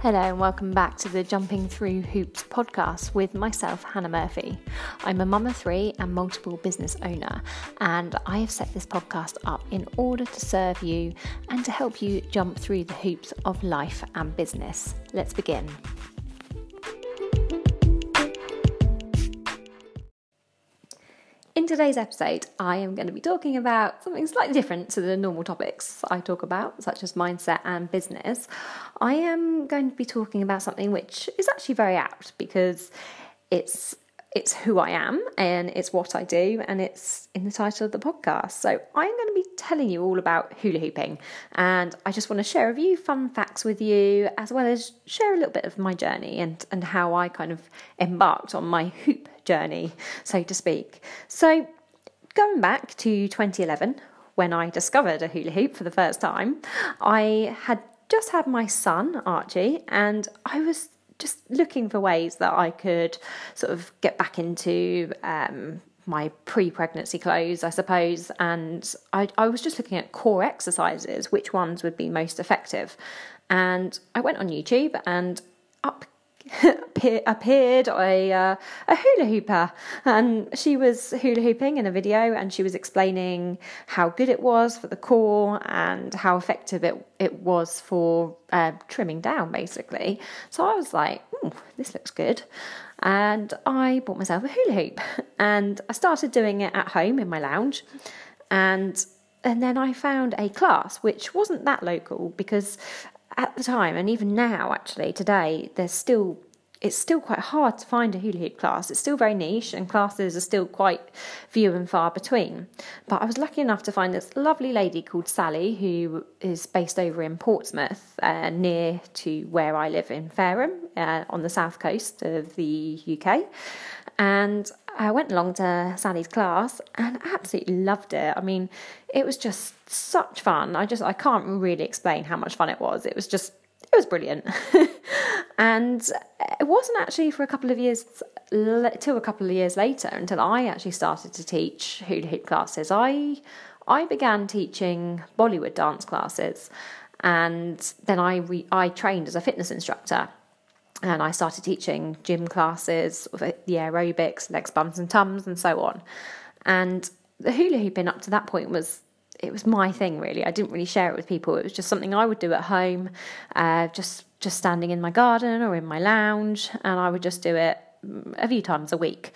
Hello, and welcome back to the Jumping Through Hoops podcast with myself, Hannah Murphy. I'm a mum of three and multiple business owner, and I have set this podcast up in order to serve you and to help you jump through the hoops of life and business. Let's begin. In today's episode, I am going to be talking about something slightly different to the normal topics I talk about, such as mindset and business. I am going to be talking about something which is actually very apt because it's it's who I am and it's what I do and it's in the title of the podcast. So I'm going to be telling you all about hula hooping and I just want to share a few fun facts with you as well as share a little bit of my journey and and how I kind of embarked on my hoop journey, so to speak. So going back to 2011 when I discovered a hula hoop for the first time, I had just had my son Archie and I was just looking for ways that I could sort of get back into um, my pre pregnancy clothes, I suppose. And I, I was just looking at core exercises, which ones would be most effective. And I went on YouTube and up appeared a, uh, a hula hooper. And she was hula hooping in a video and she was explaining how good it was for the core and how effective it, it was for uh, trimming down basically. So i was like this looks good. And i bought myself a hula hoop. And i started doing it at home in my lounge. And and then I found a class which wasn't that local because at the time, and even now, actually, today, there's still it's still quite hard to find a hula hoop class. It's still very niche, and classes are still quite few and far between. But I was lucky enough to find this lovely lady called Sally, who is based over in Portsmouth, uh, near to where I live in Fareham, uh, on the south coast of the UK. And I went along to Sally's class and absolutely loved it. I mean, it was just such fun. I just I can't really explain how much fun it was. It was just it was brilliant. and it wasn't actually for a couple of years till a couple of years later until I actually started to teach hula hoop classes. I I began teaching Bollywood dance classes and then I re, I trained as a fitness instructor and I started teaching gym classes, the aerobics, legs, bums, and tums, and so on. And the hula hooping up to that point was it was my thing really. I didn't really share it with people. It was just something I would do at home, uh, just just standing in my garden or in my lounge, and I would just do it a few times a week.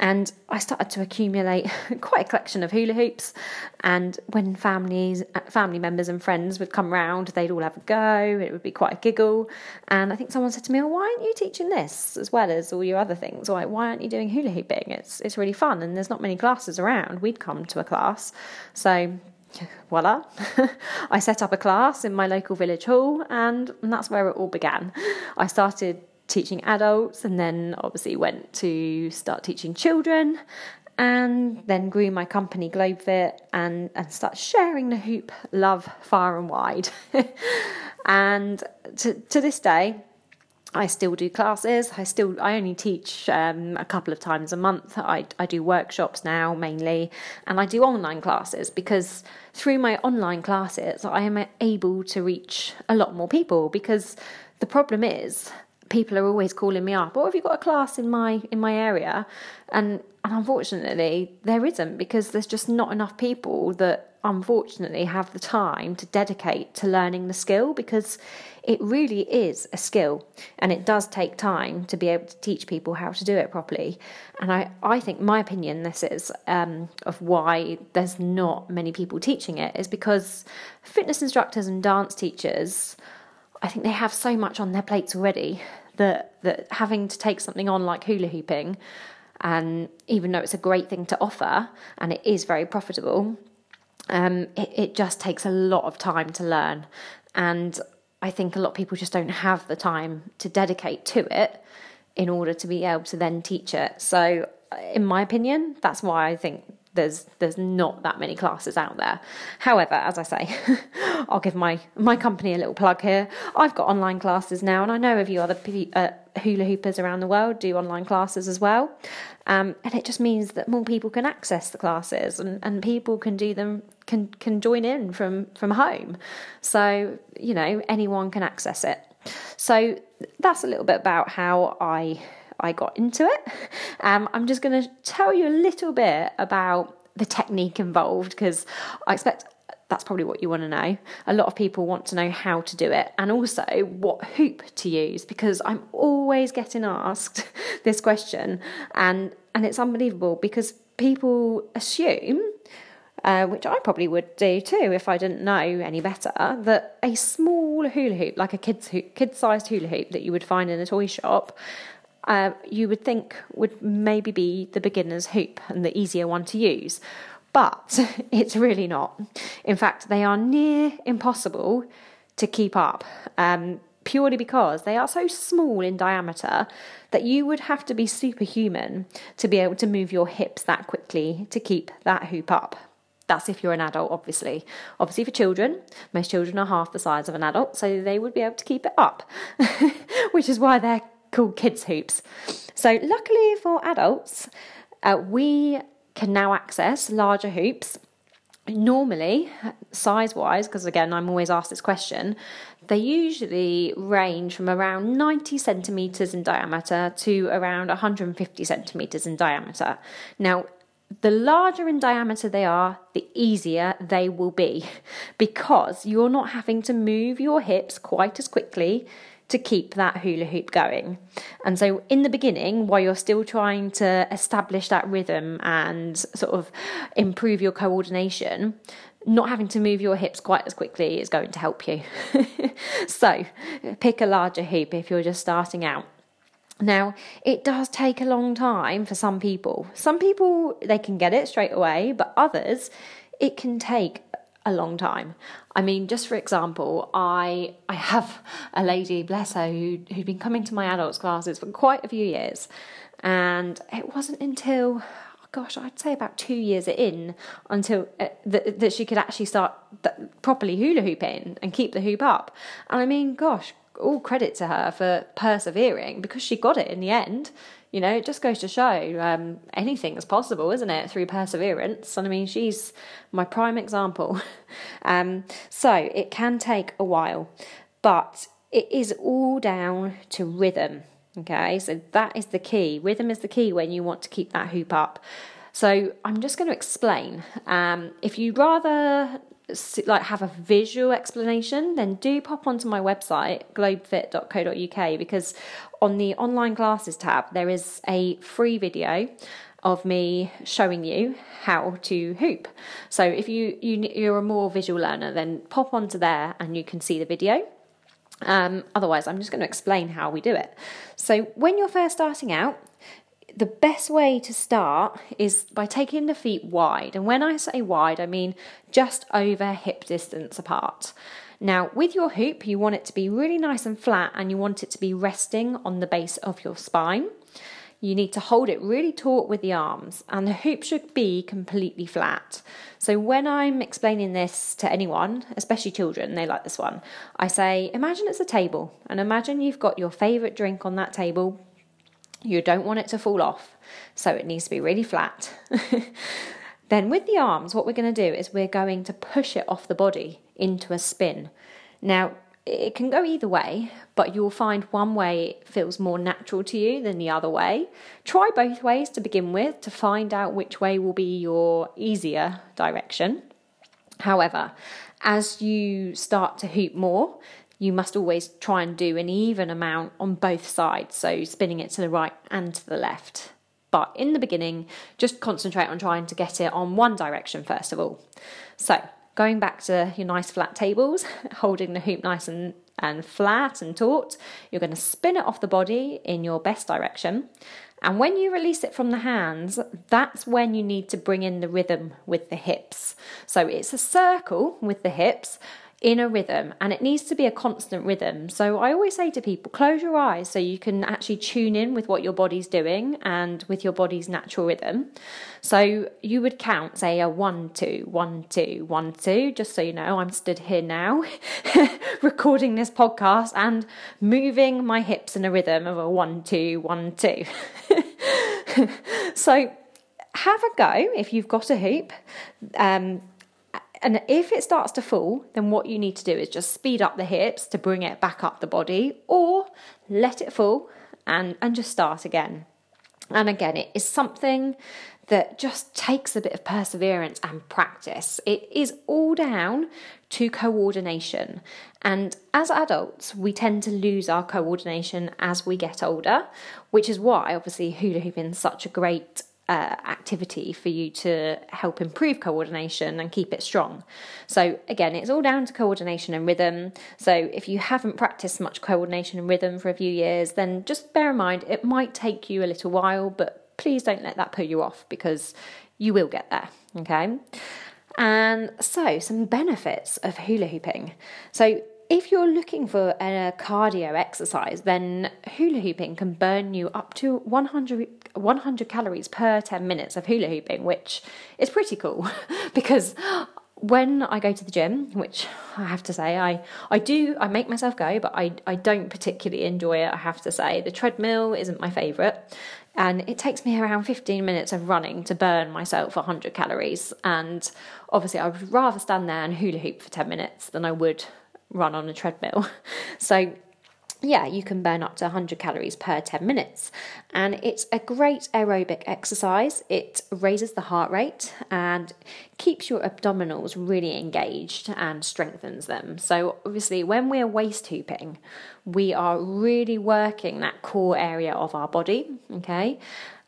And I started to accumulate quite a collection of hula hoops. And when families, uh, family members and friends would come round, they'd all have a go. It would be quite a giggle. And I think someone said to me, well, "Why aren't you teaching this as well as all your other things? Why aren't you doing hula hooping? It's it's really fun, and there's not many classes around. We'd come to a class, so voila, I set up a class in my local village hall, and that's where it all began. I started teaching adults and then obviously went to start teaching children and then grew my company Globefit and, and start sharing the hoop love far and wide. and to, to this day, I still do classes. I still I only teach um, a couple of times a month. I I do workshops now mainly, and I do online classes because through my online classes I am able to reach a lot more people. Because the problem is people are always calling me up. Oh, have you got a class in my in my area? And and unfortunately, there isn't because there's just not enough people that unfortunately have the time to dedicate to learning the skill because it really is a skill and it does take time to be able to teach people how to do it properly. And I, I think my opinion this is um, of why there's not many people teaching it is because fitness instructors and dance teachers I think they have so much on their plates already that that having to take something on like hula hooping, and even though it's a great thing to offer and it is very profitable, um, it, it just takes a lot of time to learn, and I think a lot of people just don't have the time to dedicate to it in order to be able to then teach it. So, in my opinion, that's why I think there's there's not that many classes out there. However, as I say, I'll give my my company a little plug here. I've got online classes now, and I know a few other uh, hula hoopers around the world do online classes as well. Um, and it just means that more people can access the classes, and, and people can do them can can join in from from home. So you know anyone can access it. So that's a little bit about how I I got into it. Um, I'm just going to tell you a little bit about the technique involved because I expect that's probably what you want to know. A lot of people want to know how to do it and also what hoop to use because I'm always getting asked this question and and it's unbelievable because people assume uh, which I probably would do too if I didn't know any better, that a small hula hoop, like a kid's kid-sized hula hoop that you would find in a toy shop, uh, you would think would maybe be the beginner's hoop and the easier one to use. But it's really not. In fact, they are near impossible to keep up. Um, purely because they are so small in diameter that you would have to be superhuman to be able to move your hips that quickly to keep that hoop up. That's if you're an adult, obviously. Obviously, for children, most children are half the size of an adult, so they would be able to keep it up, which is why they're called kids' hoops. So, luckily for adults, uh, we can now access larger hoops. Normally, size wise, because again, I'm always asked this question, they usually range from around 90 centimetres in diameter to around 150 centimetres in diameter. Now, the larger in diameter they are, the easier they will be because you're not having to move your hips quite as quickly to keep that hula hoop going. And so, in the beginning, while you're still trying to establish that rhythm and sort of improve your coordination, not having to move your hips quite as quickly is going to help you. so, pick a larger hoop if you're just starting out. Now, it does take a long time for some people. Some people, they can get it straight away, but others, it can take a long time. I mean, just for example, I I have a lady, bless her, who, who'd been coming to my adults classes for quite a few years. And it wasn't until, gosh, I'd say about two years in until uh, that, that she could actually start properly hula hooping and keep the hoop up. And I mean, gosh, all credit to her for persevering because she got it in the end. You know, it just goes to show um, anything is possible, isn't it, through perseverance? And I mean, she's my prime example. um, so it can take a while, but it is all down to rhythm. Okay, so that is the key. Rhythm is the key when you want to keep that hoop up. So I'm just going to explain. Um, if you'd rather like have a visual explanation, then do pop onto my website globefit.co.uk because on the online classes tab there is a free video of me showing you how to hoop. So if you, you you're a more visual learner, then pop onto there and you can see the video. Um, otherwise, I'm just going to explain how we do it. So when you're first starting out, the best way to start is by taking the feet wide. And when I say wide, I mean just over hip distance apart. Now, with your hoop, you want it to be really nice and flat and you want it to be resting on the base of your spine. You need to hold it really taut with the arms, and the hoop should be completely flat. So, when I'm explaining this to anyone, especially children, they like this one, I say, Imagine it's a table, and imagine you've got your favourite drink on that table you don't want it to fall off, so it needs to be really flat. then, with the arms, what we're going to do is we're going to push it off the body into a spin. Now, it can go either way, but you'll find one way feels more natural to you than the other way. Try both ways to begin with to find out which way will be your easier direction. However, as you start to hoop more, you must always try and do an even amount on both sides, so spinning it to the right and to the left. But in the beginning, just concentrate on trying to get it on one direction first of all. So, going back to your nice flat tables, holding the hoop nice and, and flat and taut, you're going to spin it off the body in your best direction. And when you release it from the hands, that's when you need to bring in the rhythm with the hips. So it's a circle with the hips, in a rhythm and it needs to be a constant rhythm. So I always say to people, close your eyes so you can actually tune in with what your body's doing and with your body's natural rhythm. So you would count, say, a one, two, one, two, one, two, just so you know, I'm stood here now recording this podcast and moving my hips in a rhythm of a one, two, one, two. so have a go if you've got a hoop. Um, and if it starts to fall, then what you need to do is just speed up the hips to bring it back up the body, or let it fall and, and just start again. And again, it is something that just takes a bit of perseverance and practice. It is all down to coordination. And as adults, we tend to lose our coordination as we get older, which is why obviously hula hooping is such a great uh, activity for you to help improve coordination and keep it strong. So, again, it's all down to coordination and rhythm. So, if you haven't practiced much coordination and rhythm for a few years, then just bear in mind it might take you a little while, but please don't let that put you off because you will get there. Okay. And so, some benefits of hula hooping. So, if you're looking for a cardio exercise, then hula hooping can burn you up to 100, 100 calories per 10 minutes of hula hooping, which is pretty cool because when I go to the gym, which I have to say, I, I do, I make myself go, but I, I don't particularly enjoy it, I have to say. The treadmill isn't my favourite, and it takes me around 15 minutes of running to burn myself 100 calories. And obviously, I would rather stand there and hula hoop for 10 minutes than I would run on a treadmill. So, yeah, you can burn up to 100 calories per 10 minutes. And it's a great aerobic exercise. It raises the heart rate and keeps your abdominals really engaged and strengthens them. So, obviously, when we're waist hooping, we are really working that core area of our body, okay?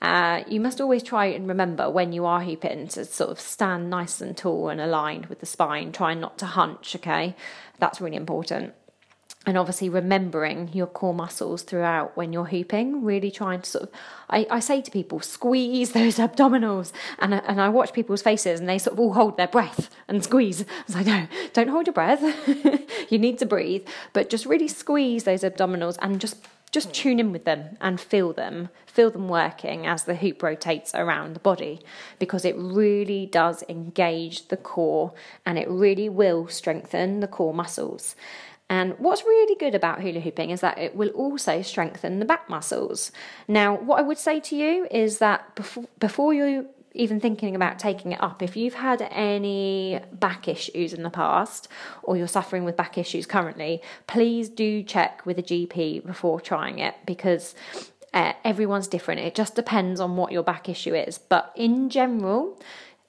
Uh, you must always try and remember when you are hooping to sort of stand nice and tall and aligned with the spine, try not to hunch, okay? That's really important. And obviously, remembering your core muscles throughout when you're hooping, really trying to sort of, I, I say to people, squeeze those abdominals. And, and I watch people's faces and they sort of all hold their breath and squeeze. I say, no, don't hold your breath. you need to breathe, but just really squeeze those abdominals and just just tune in with them and feel them, feel them working as the hoop rotates around the body because it really does engage the core and it really will strengthen the core muscles. And what's really good about hula hooping is that it will also strengthen the back muscles. Now, what I would say to you is that before, before you even thinking about taking it up, if you've had any back issues in the past or you're suffering with back issues currently, please do check with a GP before trying it because uh, everyone's different. It just depends on what your back issue is. But in general,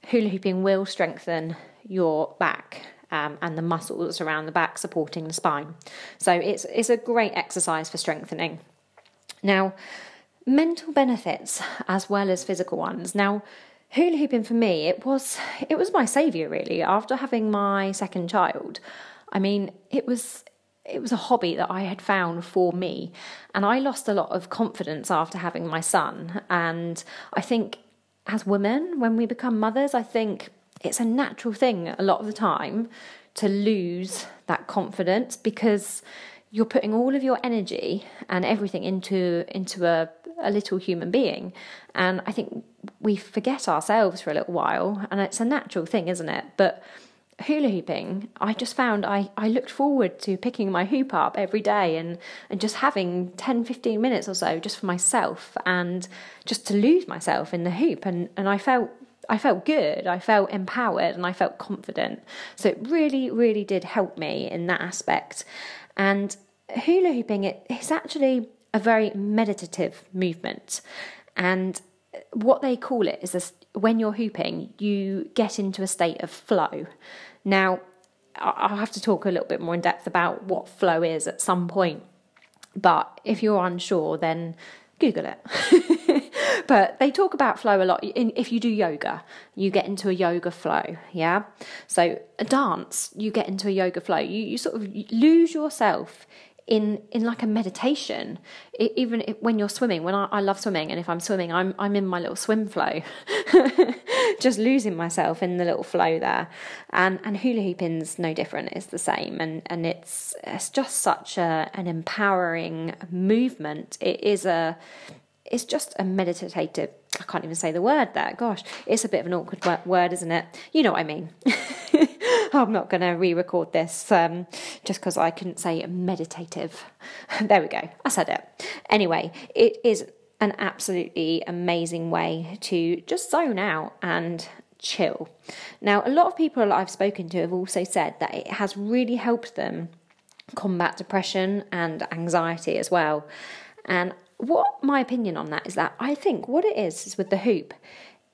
hula hooping will strengthen your back. Um, and the muscles around the back supporting the spine. So it's it's a great exercise for strengthening. Now, mental benefits as well as physical ones. Now, hula hooping for me? It was it was my savior really after having my second child. I mean it was it was a hobby that i had found for me. And i lost a lot of confidence after having my son. And i think as women when we become mothers i think it's a natural thing a lot of the time to lose that confidence because you're putting all of your energy and everything into into a, a little human being and i think we forget ourselves for a little while and it's a natural thing isn't it but hula hooping i just found i, I looked forward to picking my hoop up every day and, and just having 10 15 minutes or so just for myself and just to lose myself in the hoop and, and i felt I felt good, I felt empowered, and I felt confident. So it really, really did help me in that aspect. And hula hooping, it, it's actually a very meditative movement. And what they call it is this, when you're hooping, you get into a state of flow. Now, I'll have to talk a little bit more in depth about what flow is at some point. But if you're unsure, then Google it. but they talk about flow a lot. If you do yoga, you get into a yoga flow. Yeah. So a dance, you get into a yoga flow. You you sort of lose yourself in in like a meditation it, even when you're swimming when I, I love swimming and if i'm swimming i'm i'm in my little swim flow just losing myself in the little flow there and and hula hooping's no different it's the same and and it's it's just such a an empowering movement it is a it's just a meditative I can't even say the word there. Gosh, it's a bit of an awkward word, isn't it? You know what I mean. I'm not going to re record this um, just because I couldn't say meditative. there we go. I said it. Anyway, it is an absolutely amazing way to just zone out and chill. Now, a lot of people I've spoken to have also said that it has really helped them combat depression and anxiety as well. And what my opinion on that is that I think what it is is with the hoop,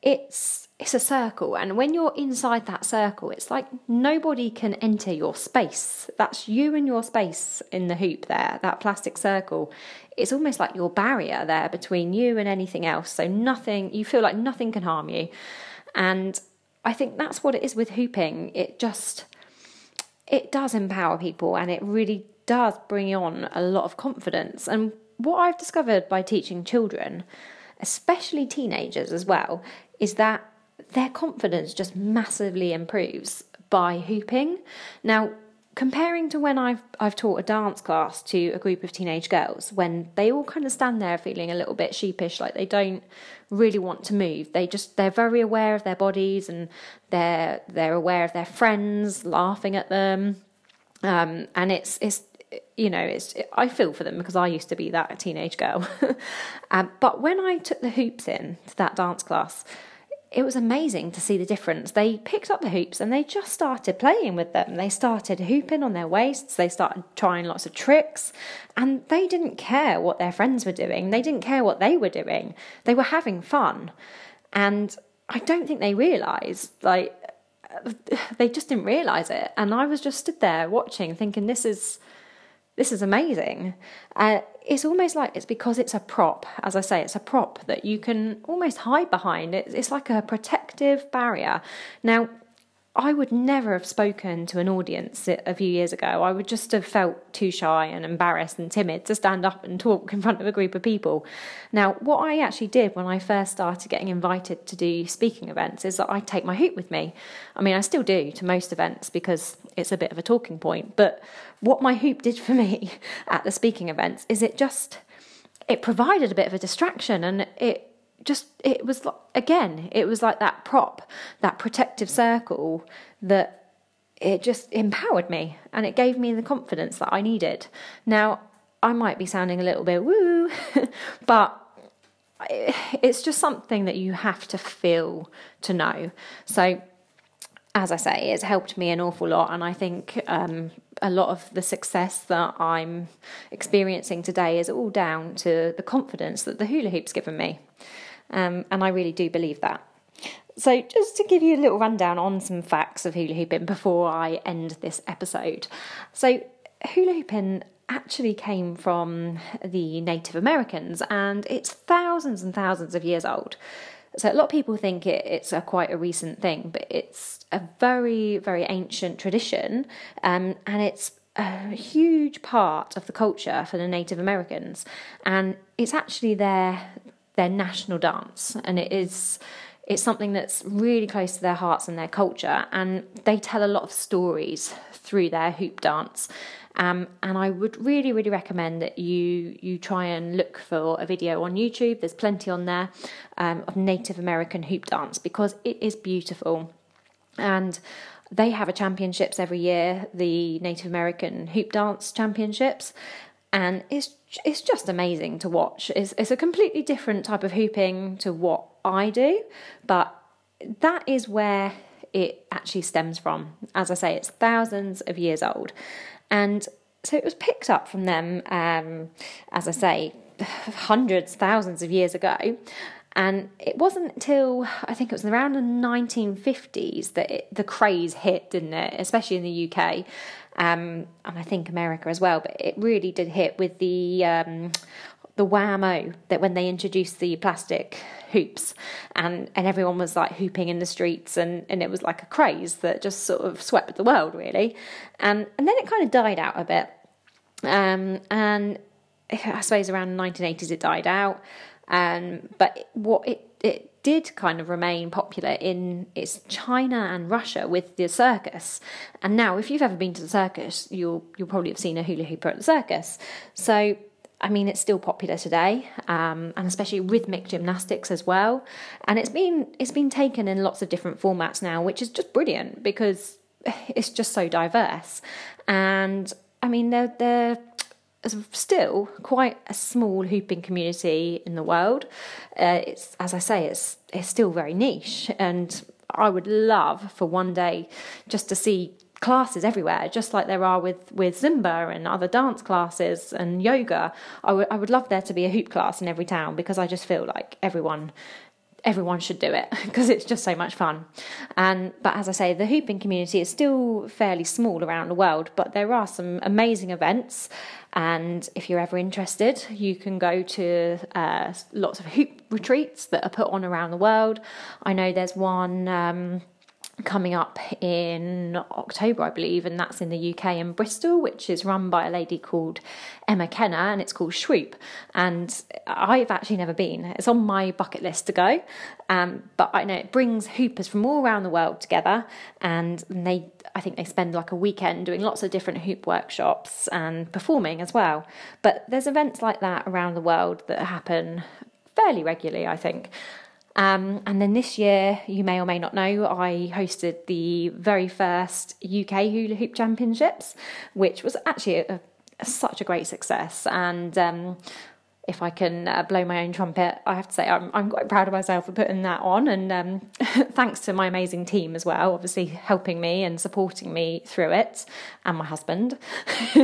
it's it's a circle and when you're inside that circle it's like nobody can enter your space. That's you and your space in the hoop there that plastic circle. It's almost like your barrier there between you and anything else. So nothing you feel like nothing can harm you. And i think that's what it is with hooping. It just it does empower people and it really does bring on a lot of confidence. And what i've discovered by teaching children especially teenagers as well is that their confidence just massively improves by hooping. Now, comparing to when I've I've taught a dance class to a group of teenage girls, when they all kind of stand there feeling a little bit sheepish, like they don't really want to move. They just they're very aware of their bodies and they're they're aware of their friends laughing at them, um, and it's it's you know it's I feel for them because I used to be that teenage girl. um, but when I took the hoops in to that dance class it was amazing to see the difference. They picked up the hoops and they just started playing with them. They started hooping on their waists, they started trying lots of tricks, and they didn't care what their friends were doing. They didn't care what they were doing. They were having fun. And I don't think they realised, like, they just didn't realise it. And I was just stood there watching, thinking, this is this is amazing. Uh, it's almost like it's because it's a prop. As I say, it's a prop that you can almost hide behind. It's, it's like a protective barrier. Now, I would never have spoken to an audience a few years ago. I would just have felt too shy and embarrassed and timid to stand up and talk in front of a group of people. Now, what I actually did when I first started getting invited to do speaking events is that I take my hoop with me. I mean, I still do to most events because it's a bit of a talking point, but what my hoop did for me at the speaking events is it just it provided a bit of a distraction and it just it was like, again it was like that prop that protective circle that it just empowered me and it gave me the confidence that I needed. Now I might be sounding a little bit woo but it's just something that you have to feel to know. So as I say, it's helped me an awful lot, and I think um, a lot of the success that I'm experiencing today is all down to the confidence that the hula hoop's given me. Um, and I really do believe that. So, just to give you a little rundown on some facts of hula hooping before I end this episode. So, hula hooping actually came from the Native Americans and it's thousands and thousands of years old. So, a lot of people think it, it's a quite a recent thing, but it's a very, very ancient tradition um, and it's a huge part of the culture for the Native Americans, and it's actually their their national dance, and it is it's something that's really close to their hearts and their culture, and they tell a lot of stories through their hoop dance. Um, and I would really, really recommend that you you try and look for a video on YouTube. There's plenty on there um, of Native American hoop dance because it is beautiful, and they have a championships every year, the Native American Hoop Dance Championships, and it's it's just amazing to watch. It's, it's a completely different type of hooping to what I do, but that is where it actually stems from. As I say, it's thousands of years old. And so it was picked up from them, um, as I say, hundreds, thousands of years ago. And it wasn't until I think it was around the 1950s that it, the craze hit, didn't it? Especially in the UK um, and I think America as well. But it really did hit with the um, the Wham-O that when they introduced the plastic hoops and and everyone was like hooping in the streets and and it was like a craze that just sort of swept the world really and and then it kind of died out a bit um, and I suppose around the 1980s it died out um, but what it it did kind of remain popular in it's China and Russia with the circus. And now, if you've ever been to the circus, you'll you'll probably have seen a hula hooper at the circus. So. I mean, it's still popular today, um, and especially rhythmic gymnastics as well. And it's been it's been taken in lots of different formats now, which is just brilliant because it's just so diverse. And I mean, they're they're still quite a small hooping community in the world. Uh, it's as I say, it's it's still very niche, and I would love for one day just to see classes everywhere, just like there are with, with Zumba and other dance classes and yoga. I would I would love there to be a hoop class in every town because I just feel like everyone everyone should do it because it's just so much fun. And but as I say, the hooping community is still fairly small around the world, but there are some amazing events. And if you're ever interested, you can go to uh, lots of hoop retreats that are put on around the world. I know there's one. Um, coming up in October, I believe, and that's in the UK in Bristol, which is run by a lady called Emma Kenner, and it's called Swoop. And I've actually never been. It's on my bucket list to go, um, but I know it brings hoopers from all around the world together, and they, I think, they spend like a weekend doing lots of different hoop workshops and performing as well. But there's events like that around the world that happen fairly regularly, I think. Um, and then this year, you may or may not know, I hosted the very first UK Hula Hoop Championships, which was actually a, a, such a great success. And um, if I can uh, blow my own trumpet, I have to say I'm, I'm quite proud of myself for putting that on. And um, thanks to my amazing team as well, obviously helping me and supporting me through it, and my husband.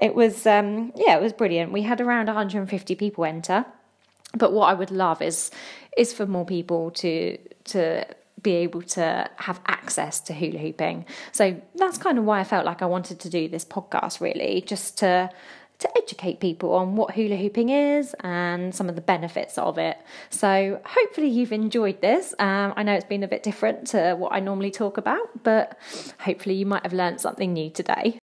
it was, um, yeah, it was brilliant. We had around 150 people enter but what I would love is is for more people to to be able to have access to hula hooping. So that's kind of why I felt like I wanted to do this podcast really, just to to educate people on what hula hooping is and some of the benefits of it. So hopefully you've enjoyed this. Um, I know it's been a bit different to what I normally talk about, but hopefully you might have learned something new today.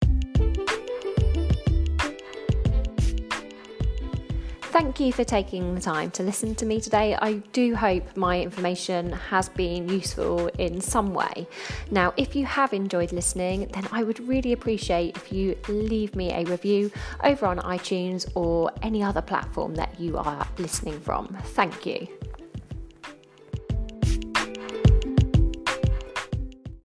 Thank you for taking the time to listen to me today. I do hope my information has been useful in some way. Now, if you have enjoyed listening, then I would really appreciate if you leave me a review over on iTunes or any other platform that you are listening from. Thank you.